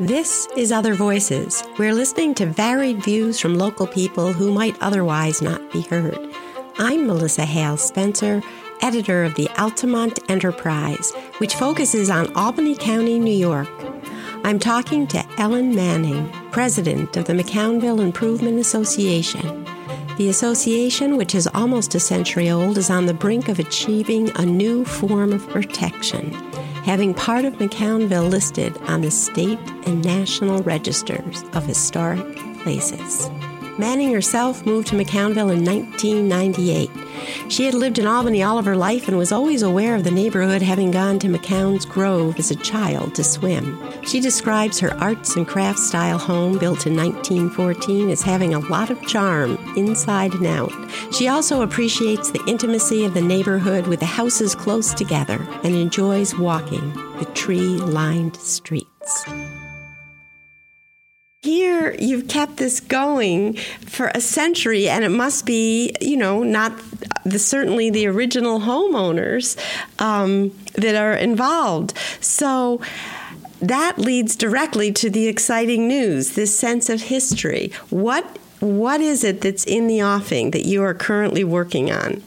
This is Other Voices. We're listening to varied views from local people who might otherwise not be heard. I'm Melissa Hale Spencer, editor of the Altamont Enterprise, which focuses on Albany County, New York. I'm talking to Ellen Manning, president of the McCownville Improvement Association. The association, which is almost a century old, is on the brink of achieving a new form of protection, having part of McCownville listed on the state and national registers of historic places. Manning herself moved to McCownville in 1998. She had lived in Albany all of her life and was always aware of the neighborhood, having gone to McCown's Grove as a child to swim. She describes her arts and crafts style home, built in 1914, as having a lot of charm inside and out. She also appreciates the intimacy of the neighborhood with the houses close together and enjoys walking the tree lined streets here you've kept this going for a century and it must be you know not the certainly the original homeowners um, that are involved. So that leads directly to the exciting news this sense of history. What what is it that's in the offing that you are currently working on?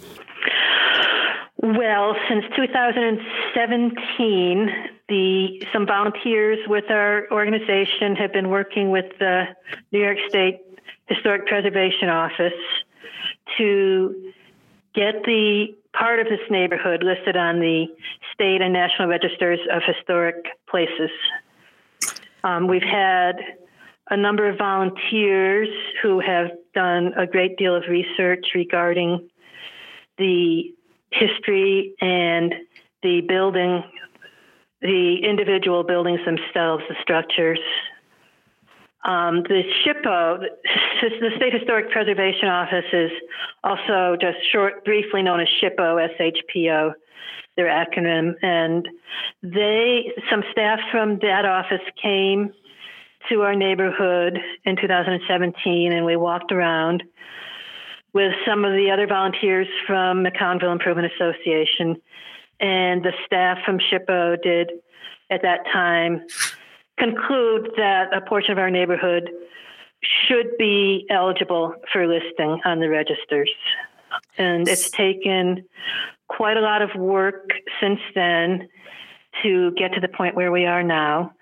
Well since 2017 the some volunteers with our organization have been working with the New York State Historic Preservation Office to get the part of this neighborhood listed on the state and national registers of historic places. Um, we've had a number of volunteers who have done a great deal of research regarding the history and the building the individual buildings themselves, the structures. Um, the SHPO, the State Historic Preservation Office, is also just short, briefly known as SHPO, S-H-P-O, their acronym. And they, some staff from that office came to our neighborhood in 2017, and we walked around with some of the other volunteers from McCownville Improvement Association and the staff from SHPO did at that time conclude that a portion of our neighborhood should be eligible for listing on the registers. And it's taken quite a lot of work since then to get to the point where we are now.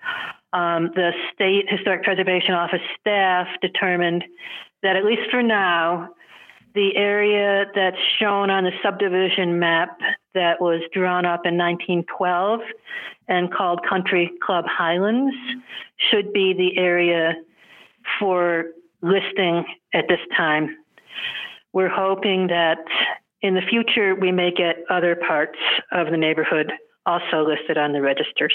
Um, the State Historic Preservation Office staff determined that, at least for now, the area that's shown on the subdivision map that was drawn up in 1912 and called Country Club Highlands should be the area for listing at this time. We're hoping that in the future we may get other parts of the neighborhood also listed on the registers.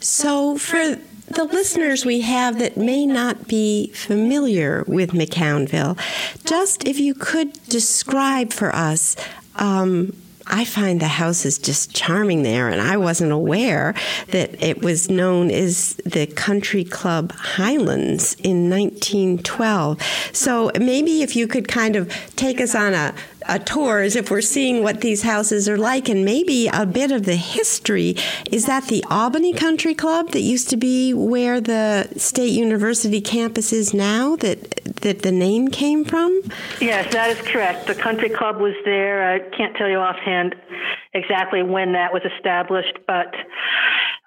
So, for the listeners we have that may not be familiar with McCownville, just if you could describe for us. Um, I find the house is just charming there, and I wasn't aware that it was known as the Country Club Highlands in 1912. So maybe if you could kind of take us on a a tour as if we're seeing what these houses are like and maybe a bit of the history. Is that the Albany Country Club that used to be where the State University campus is now that that the name came from? Yes, that is correct. The country club was there. I can't tell you offhand exactly when that was established, but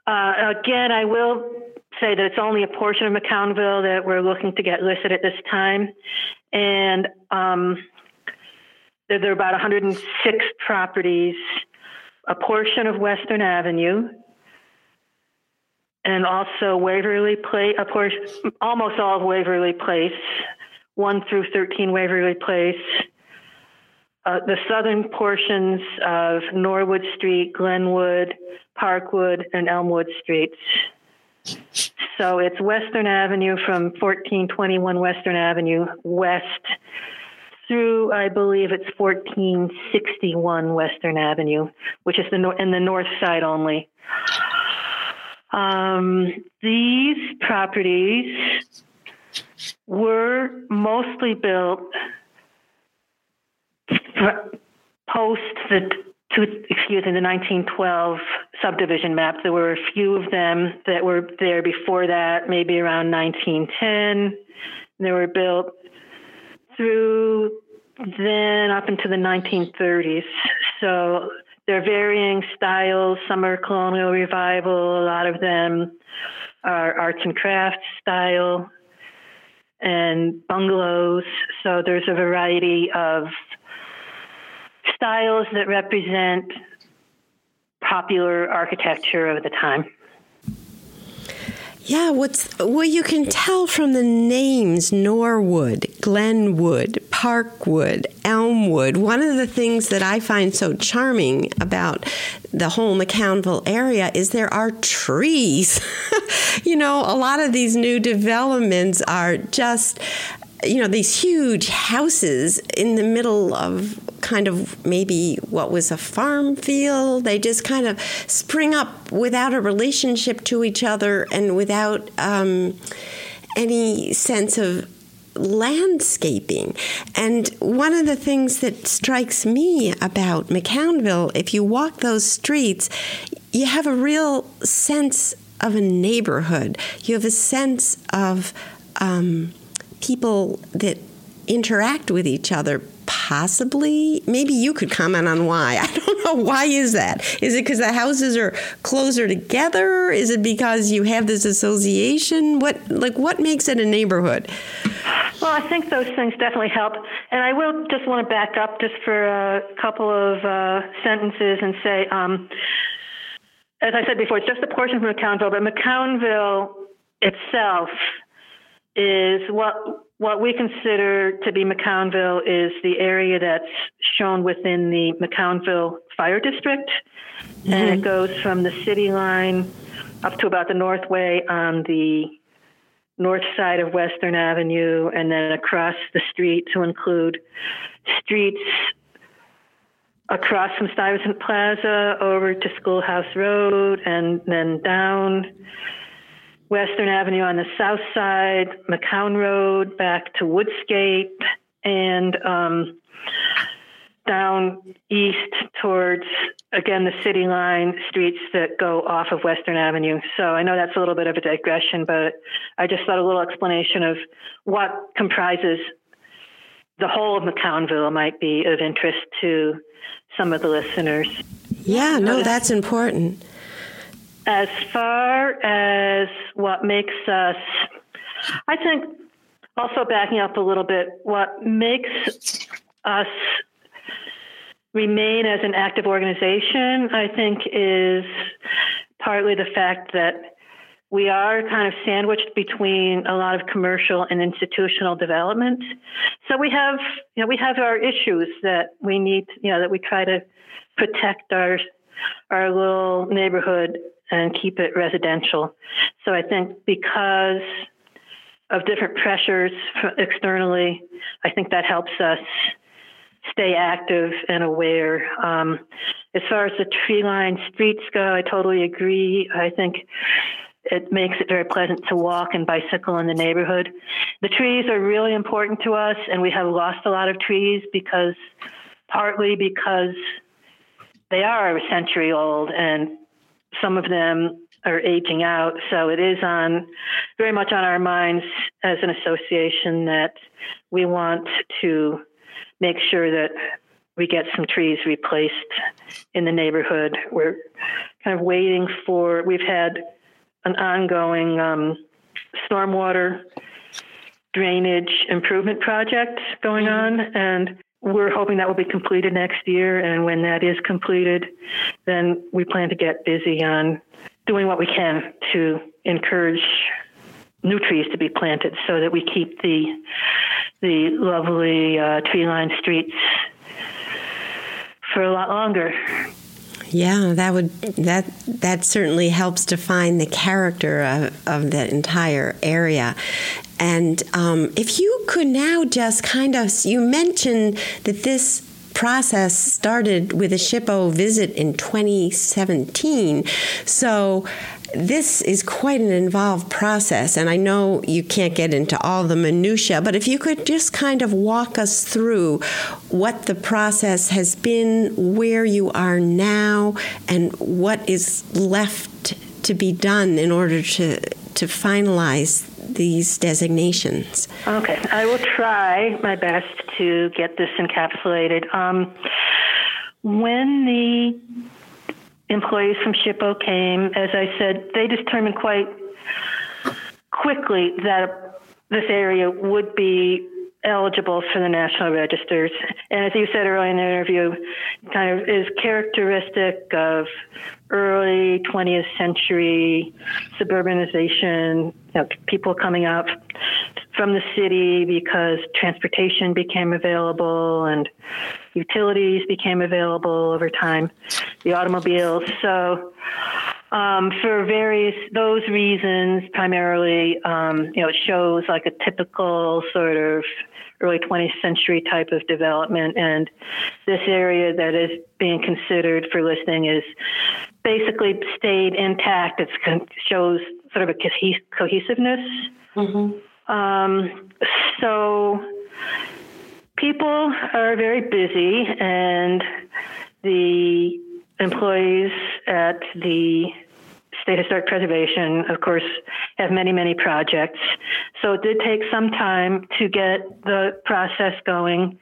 uh, again, I will say that it's only a portion of McCownville that we're looking to get listed at this time. And um, there are about 106 properties, a portion of Western Avenue, and also Waverly Place, a portion, almost all of Waverly Place, 1 through 13 Waverly Place, uh, the southern portions of Norwood Street, Glenwood, Parkwood, and Elmwood Streets. So it's Western Avenue from 1421 Western Avenue west through, I believe it's 1461 Western Avenue, which is the no- in the north side only. Um, these properties were mostly built post the excuse me, the 1912 subdivision map. There were a few of them that were there before that, maybe around 1910. They were built through then up into the 1930s. So they're varying styles. Some are colonial revival, a lot of them are arts and crafts style and bungalows. So there's a variety of styles that represent popular architecture of the time. Yeah, what's well you can tell from the names Norwood, Glenwood, Parkwood, Elmwood. One of the things that I find so charming about the whole McCownville area is there are trees. you know, a lot of these new developments are just you know these huge houses in the middle of kind of maybe what was a farm field they just kind of spring up without a relationship to each other and without um, any sense of landscaping. And one of the things that strikes me about McCownville, if you walk those streets, you have a real sense of a neighborhood. You have a sense of um, people that interact with each other possibly maybe you could comment on why. I don't know why is that? Is it because the houses are closer together? Is it because you have this association? What like what makes it a neighborhood? Well i think those things definitely help. And i will just want to back up just for a couple of uh, sentences and say um, as i said before it's just a portion from mccownville but mccownville itself is what what we consider to be McCownville is the area that's shown within the McCownville Fire District, mm-hmm. and it mm-hmm. goes from the city line up to about the Northway on the north side of Western Avenue, and then across the street to include streets across from Stuyvesant Plaza over to Schoolhouse Road, and then down Western Avenue on the south side, McCown Road back to Woodscape, and um, down east towards again the city line streets that go off of Western Avenue. So I know that's a little bit of a digression, but I just thought a little explanation of what comprises the whole of McCownville might be of interest to some of the listeners. Yeah, no, that's important. As far as what makes us, I think, also backing up a little bit, what makes us remain as an active organization, I think, is partly the fact that we are kind of sandwiched between a lot of commercial and institutional development. So we have, you know, we have our issues that we need, you know, that we try to protect our our little neighborhood and keep it residential. So I think because of different pressures externally, I think that helps us stay active and aware. Um, as far as the tree line streets go, I totally agree. I think it makes it very pleasant to walk and bicycle in the neighborhood. The trees are really important to us, and we have lost a lot of trees because partly because they are a century old and some of them are aging out. So it is on very much on our minds as an association that we want to make sure that we get some trees replaced in the neighborhood. We're kind of waiting for, we've had an ongoing um, stormwater drainage improvement project going mm-hmm. on, and we're hoping that will be completed next year. And when that is completed, then we plan to get busy on doing what we can to encourage new trees to be planted so that we keep the the lovely uh, tree lined streets for a lot longer. Yeah, that would that that certainly helps define the character of, of the entire area. And um, if you could now just kind of, you mentioned that this process started with a SHPO visit in 2017. So, this is quite an involved process, and I know you can't get into all the minutiae, but if you could just kind of walk us through what the process has been, where you are now, and what is left to be done in order to, to finalize these designations. Okay, I will try my best to get this encapsulated. Um, when the employees from SHPO came, as I said, they determined quite quickly that this area would be eligible for the national registers. And as you said earlier in the interview, kind of is characteristic of early 20th century suburbanization, you know, people coming up from the city because transportation became available and utilities became available over time, the automobiles. So, um, for various those reasons, primarily, um, you know, it shows like a typical sort of early 20th century type of development, and this area that is being considered for listing is basically stayed intact. It shows sort of a cohesiveness. Mm-hmm. Um, so people are very busy, and the employees at the State Historic Preservation, of course, have many, many projects. So it did take some time to get the process going.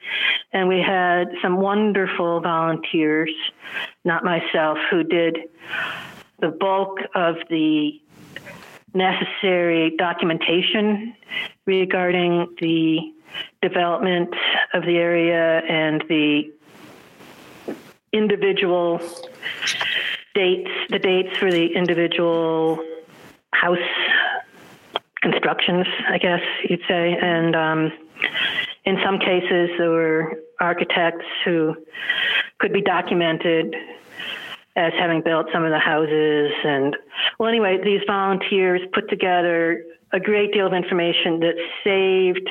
And we had some wonderful volunteers, not myself, who did the bulk of the necessary documentation regarding the development of the area and the individual dates, the dates for the individual house constructions, I guess you'd say. And um, in some cases, there were architects who could be documented as having built some of the houses. And well, anyway, these volunteers put together a great deal of information that saved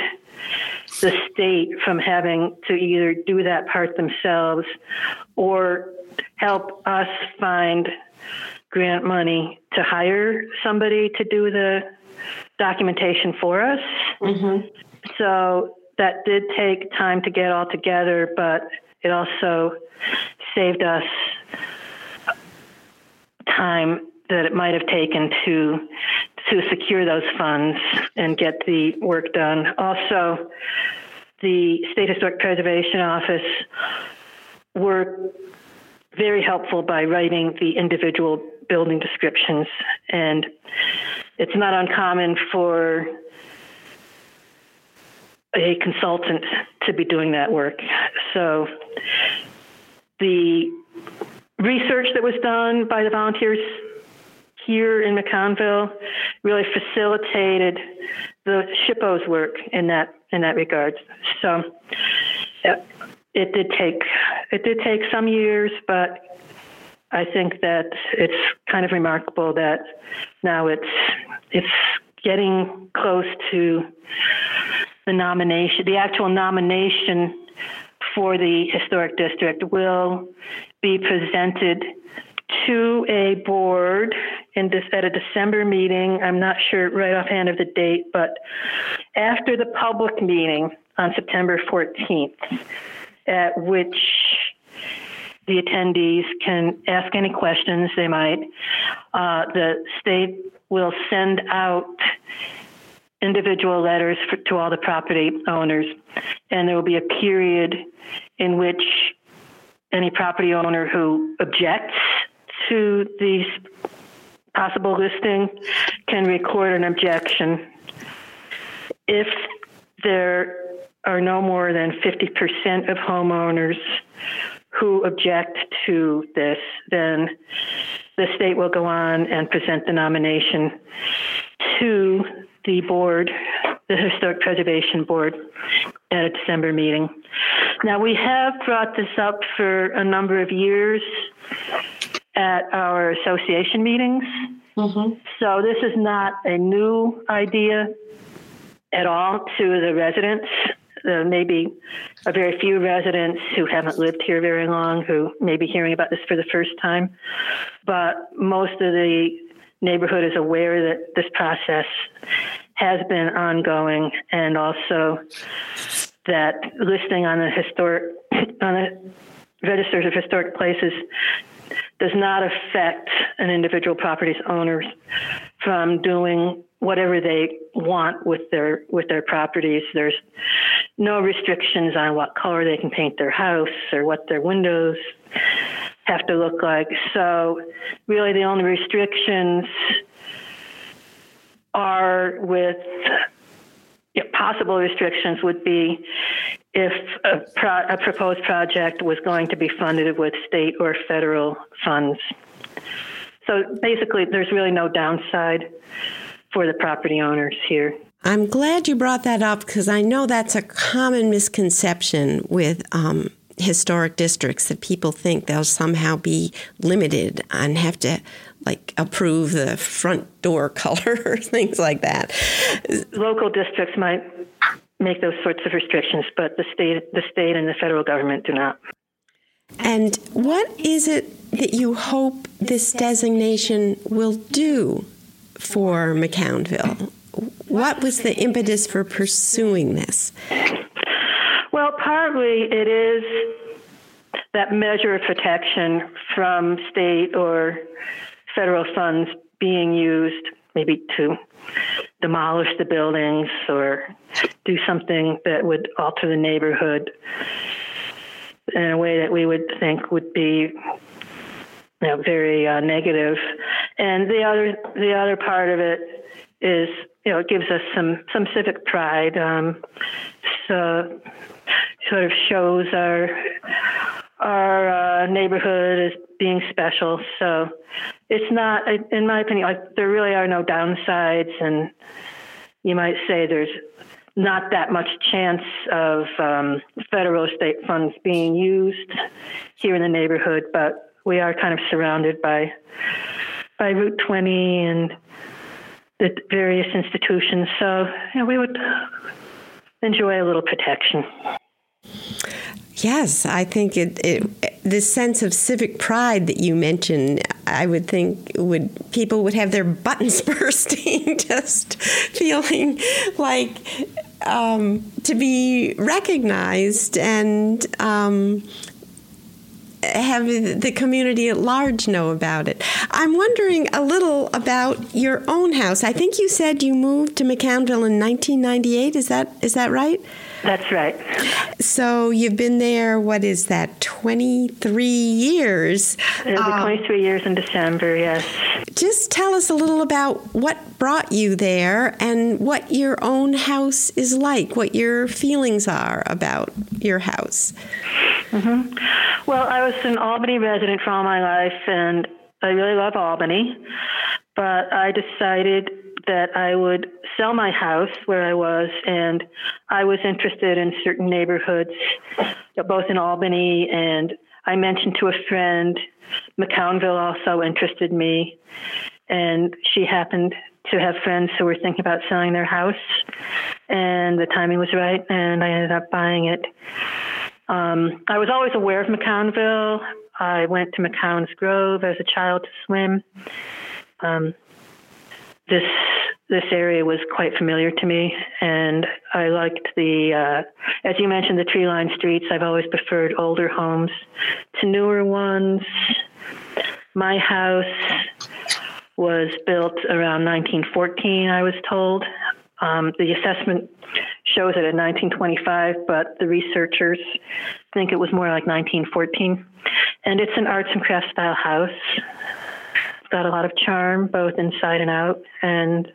the state from having to either do that part themselves or help us find grant money to hire somebody to do the documentation for us. Mm-hmm. So that did take time to get all together, but it also saved us time that it might have taken to to secure those funds and get the work done. Also, the State Historic Preservation Office were very helpful by writing the individual building descriptions. And it's not uncommon for a consultant to be doing that work. So the research that was done by the volunteers here in McCownville really facilitated the SHPO's work in that in that regard. So it did take it did take some years, but I think that it's kind of remarkable that now it's it's getting close to the nomination. The actual nomination for the historic district will be presented to a board in this at a December meeting. I'm not sure right offhand of the date, but after the public meeting on September 14th, at which the attendees can ask any questions they might. Uh, the state will send out individual letters for, to all the property owners, and there will be a period in which any property owner who objects to these possible listing can record an objection. If there are no more than 50% of homeowners who object to this, then the state will go on and present the nomination to the board, the Historic Preservation Board, at a December meeting. Now, we have brought this up for a number of years at our association meetings. Mm-hmm. So, this is not a new idea at all to the residents uh, maybe a very few residents who haven't lived here very long who may be hearing about this for the first time. But most of the neighborhood is aware that this process has been ongoing and also that listing on the historic on the registers of historic places does not affect an individual property's owners from doing whatever they want with their with their properties. There's no restrictions on what color they can paint their house or what their windows have to look like. So really the only restrictions are with possible restrictions would be if a, pro- a, proposed project was going to be funded with state or federal funds. So basically, there's really no downside for the property owners here. I'm glad you brought that up because I know that's a common misconception with um, historic districts that people think they'll somehow be limited and have to like approve the front door color or things like that. Local districts might make those sorts of restrictions, but the state, the state and the federal government do not. And what is it that you hope this designation will do for McCownville? What was the impetus for pursuing this? Well, partly it is that measure of protection from state or federal funds being used maybe to demolish the buildings or do something that would alter the neighborhood in a way that we would think would be you know, very uh, negative. And the other the other part of it is you know it gives us some some civic pride. Um, so sort of shows our our uh, neighborhood as being special. So it's not, in my opinion, like there really are no downsides, and you might say there's not that much chance of um, federal state funds being used here in the neighborhood, but we are kind of surrounded by by Route 20 and the various institutions. So you know, we would enjoy a little protection. Yes, I think it, it this sense of civic pride that you mentioned, I would think would people would have their buttons bursting, just feeling like um, to be recognized and um, have the community at large know about it. I'm wondering a little about your own house. I think you said you moved to McCownville in 1998. Is that is that right? That's right. So you've been there, what is that, 23 years? It'll um, 23 years in December, yes. Just tell us a little about what brought you there and what your own house is like, what your feelings are about your house. Mm-hmm. Well, I was an Albany resident for all my life, and I really love Albany, but I decided that I would sell my house where I was, and I was interested in certain neighborhoods, both in Albany and I mentioned to a friend, McCownville also interested me, and she happened to have friends who were thinking about selling their house, and the timing was right, and I ended up buying it. Um, I was always aware of McCownville. I went to McCown's Grove as a child to swim. Um, this this area was quite familiar to me, and I liked the, uh, as you mentioned, the tree lined streets. I've always preferred older homes to newer ones. My house was built around 1914, I was told. Um, the assessment shows it in 1925, but the researchers think it was more like 1914. And it's an arts and crafts style house got a lot of charm both inside and out, and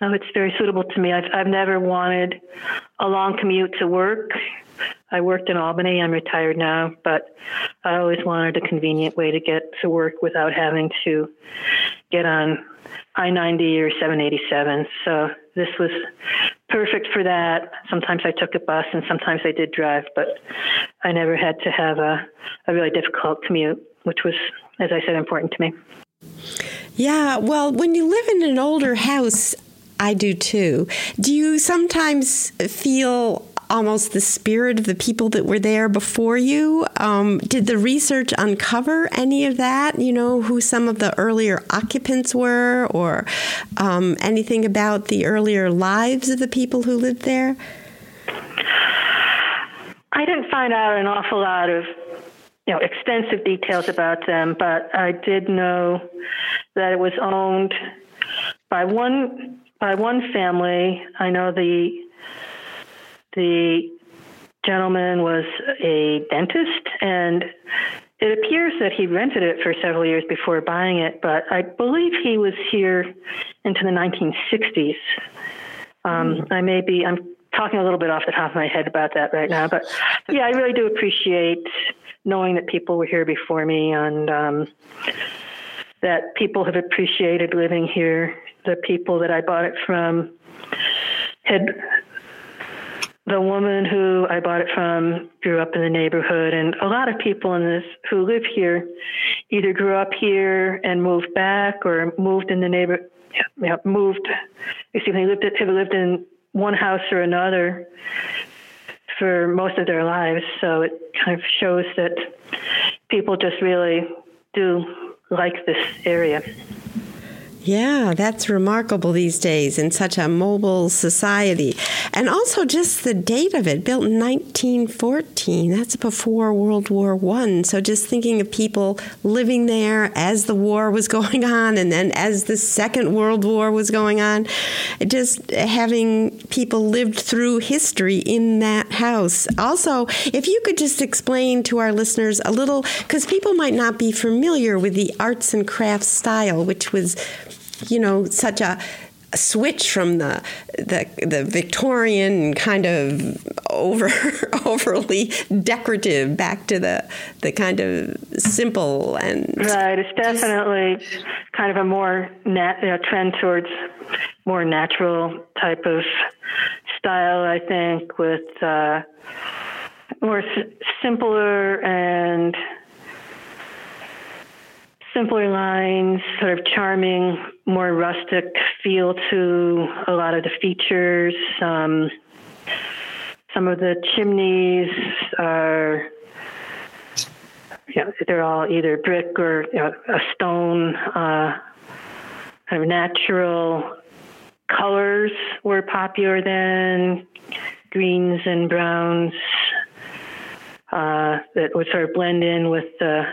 oh, it's very suitable to me. I've I've never wanted a long commute to work. I worked in Albany. I'm retired now, but I always wanted a convenient way to get to work without having to get on I 90 or 787. So this was perfect for that. Sometimes I took a bus and sometimes I did drive, but I never had to have a, a really difficult commute, which was, as I said, important to me. Yeah, well, when you live in an older house, I do too. Do you sometimes feel almost the spirit of the people that were there before you. Um, did the research uncover any of that? You know, who some of the earlier occupants were, or um, anything about the earlier lives of the people who lived there? I didn't find out an awful lot of you know extensive details about them, but I did know that it was owned by one by one family. I know the the gentleman was a dentist, and it appears that he rented it for several years before buying it. But I believe he was here into the 1960s. Um, mm. I may be. I'm talking a little bit off the top of my head about that right now, but yeah, I really do appreciate knowing that people were here before me and um, that people have appreciated living here. The people that I bought it from had the woman who I bought it from grew up in the neighborhood, and a lot of people in this who live here either grew up here and moved back, or moved in the neighbor, moved. Excuse me, lived have lived in one house or another for most of their lives. So it kind of shows that people just really do like this area. Yeah, that's remarkable these days in such a mobile society. And also just the date of it, built in 1914. That's before World War One. So just thinking of people living there as the war was going on and then as the Second World War was going on, just having people lived through history in that house. Also, if you could just explain to our listeners a little, because people might not be familiar with the arts and crafts style, which was you know, such a switch from the the, the Victorian kind of over overly decorative back to the the kind of simple and right. It's definitely kind of a more nat, you know, trend towards more natural type of style. I think with uh, more s- simpler and simpler lines, sort of charming, more rustic feel to a lot of the features. Um, some of the chimneys are, know, they're all either brick or you know, a stone. Uh, kind of natural colors were popular then, greens and browns uh, that would sort of blend in with the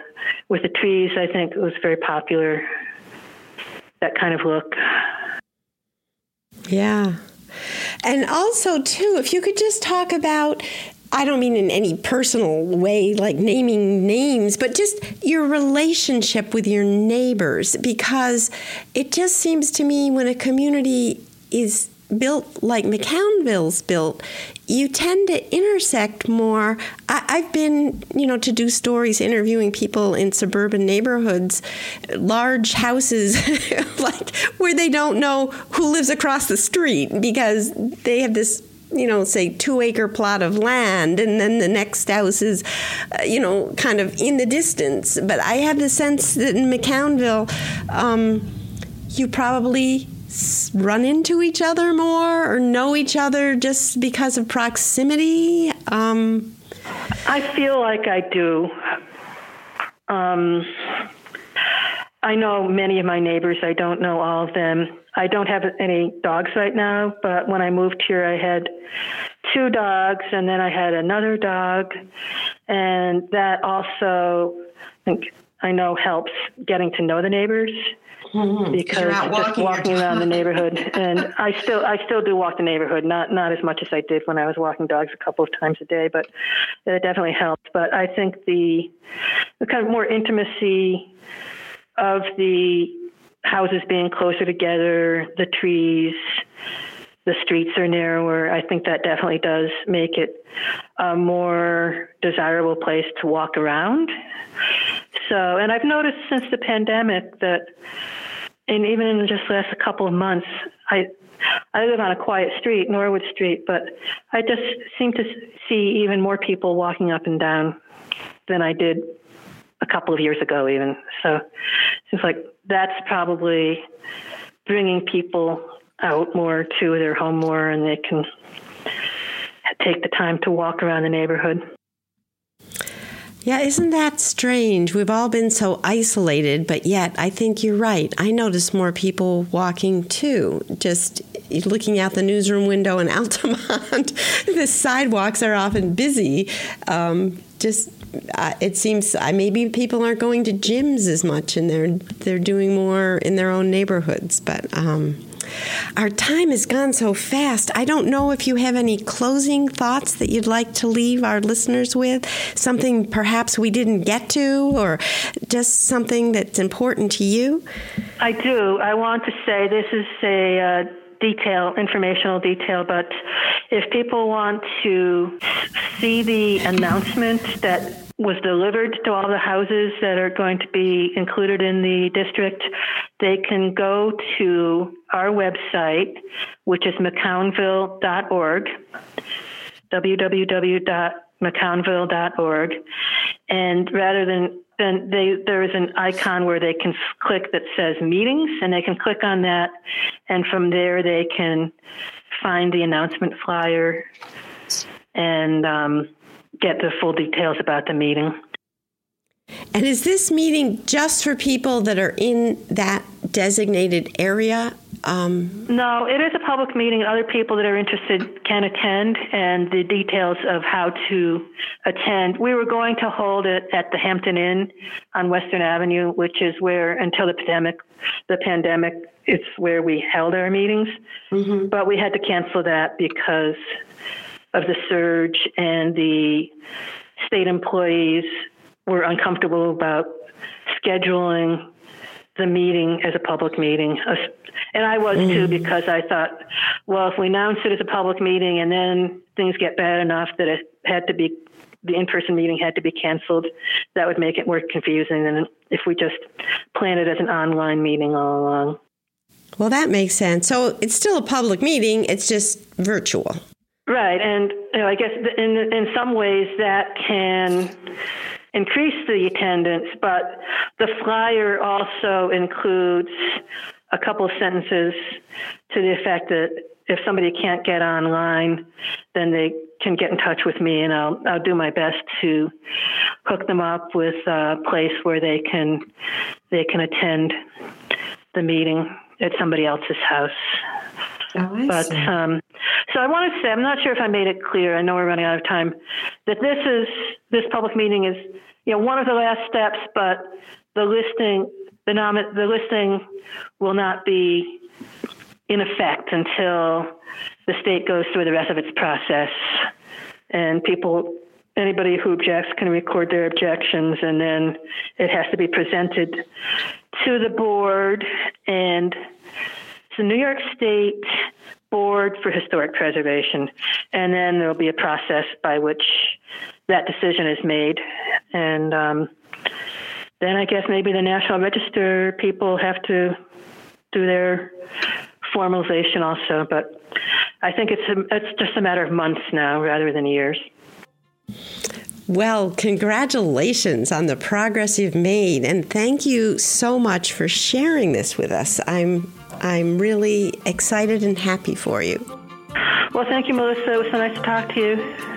with the trees. I think it was very popular. That kind of look. Yeah, and also too, if you could just talk about. I don't mean in any personal way, like naming names, but just your relationship with your neighbors, because it just seems to me when a community is built like McCownville's built, you tend to intersect more. I, have been, you know, to do stories interviewing people in suburban neighborhoods, large houses, like where they don't know who lives across the street because they have this you know, say two acre plot of land, and then the next house is, uh, you know, kind of in the distance. But I have the sense that in McCownville, um, you probably run into each other more or know each other just because of proximity? Um, I feel like I do. Um, I know many of my neighbors. I don't know all of them. I don't have any dogs right now, but when I moved here, I had two dogs, and then I had another dog, and that also I think I know helps getting to know the neighbors mm-hmm. because just walking around the neighborhood, and I still I still do walk the neighborhood, not not as much as I did when I was walking dogs a couple of times a day, but it definitely helps. But I think the the kind of more intimacy of the houses being closer together, the trees, the streets are narrower. I think that definitely does make it a more desirable place to walk around. So, and I've noticed since the pandemic that and even in just the last couple of months, I I live on a quiet street, Norwood Street, but I just seem to see even more people walking up and down than I did a couple of years ago, even. So it's like that's probably bringing people out more to their home more, and they can take the time to walk around the neighborhood. Yeah, isn't that strange? We've all been so isolated, but yet I think you're right. I notice more people walking too. Just looking out the newsroom window in Altamont, the sidewalks are often busy. Um, just uh, it seems uh, maybe people aren't going to gyms as much, and they're they're doing more in their own neighborhoods. But um, our time has gone so fast. I don't know if you have any closing thoughts that you'd like to leave our listeners with, something perhaps we didn't get to, or just something that's important to you. I do. I want to say this is a uh, detail, informational detail, but if people want to see the announcement that was delivered to all the houses that are going to be included in the district, they can go to our website, which is mccownville.org, www.mccownville.org, and rather than then they, there is an icon where they can click that says meetings, and they can click on that, and from there they can find the announcement flyer and um, get the full details about the meeting. And is this meeting just for people that are in that designated area? Um, no, it is a public meeting. Other people that are interested can attend, and the details of how to attend. We were going to hold it at the Hampton Inn on Western Avenue, which is where, until the pandemic, the pandemic, it's where we held our meetings. Mm-hmm. But we had to cancel that because of the surge and the state employees were uncomfortable about scheduling the meeting as a public meeting. And I was too, mm. because I thought, well, if we announce it as a public meeting and then things get bad enough that it had to be, the in person meeting had to be canceled, that would make it more confusing than if we just plan it as an online meeting all along. Well, that makes sense. So it's still a public meeting, it's just virtual. Right. And you know, I guess in, in some ways that can increase the attendance, but the flyer also includes a couple of sentences to the effect that if somebody can't get online, then they can get in touch with me, and I'll I'll do my best to hook them up with a place where they can they can attend the meeting at somebody else's house. Oh, but um, so I want to say, I'm not sure if I made it clear. I know we're running out of time. That this is this public meeting is you know one of the last steps, but the listing the the listing will not be in effect until the state goes through the rest of its process, and people anybody who objects can record their objections, and then it has to be presented to the board. And the New York State Board for Historic Preservation, and then there will be a process by which that decision is made, and um, then I guess maybe the National Register people have to do their formalization also. But I think it's a, it's just a matter of months now rather than years. Well, congratulations on the progress you've made, and thank you so much for sharing this with us. I'm I'm really excited and happy for you. Well, thank you, Melissa. It was so nice to talk to you.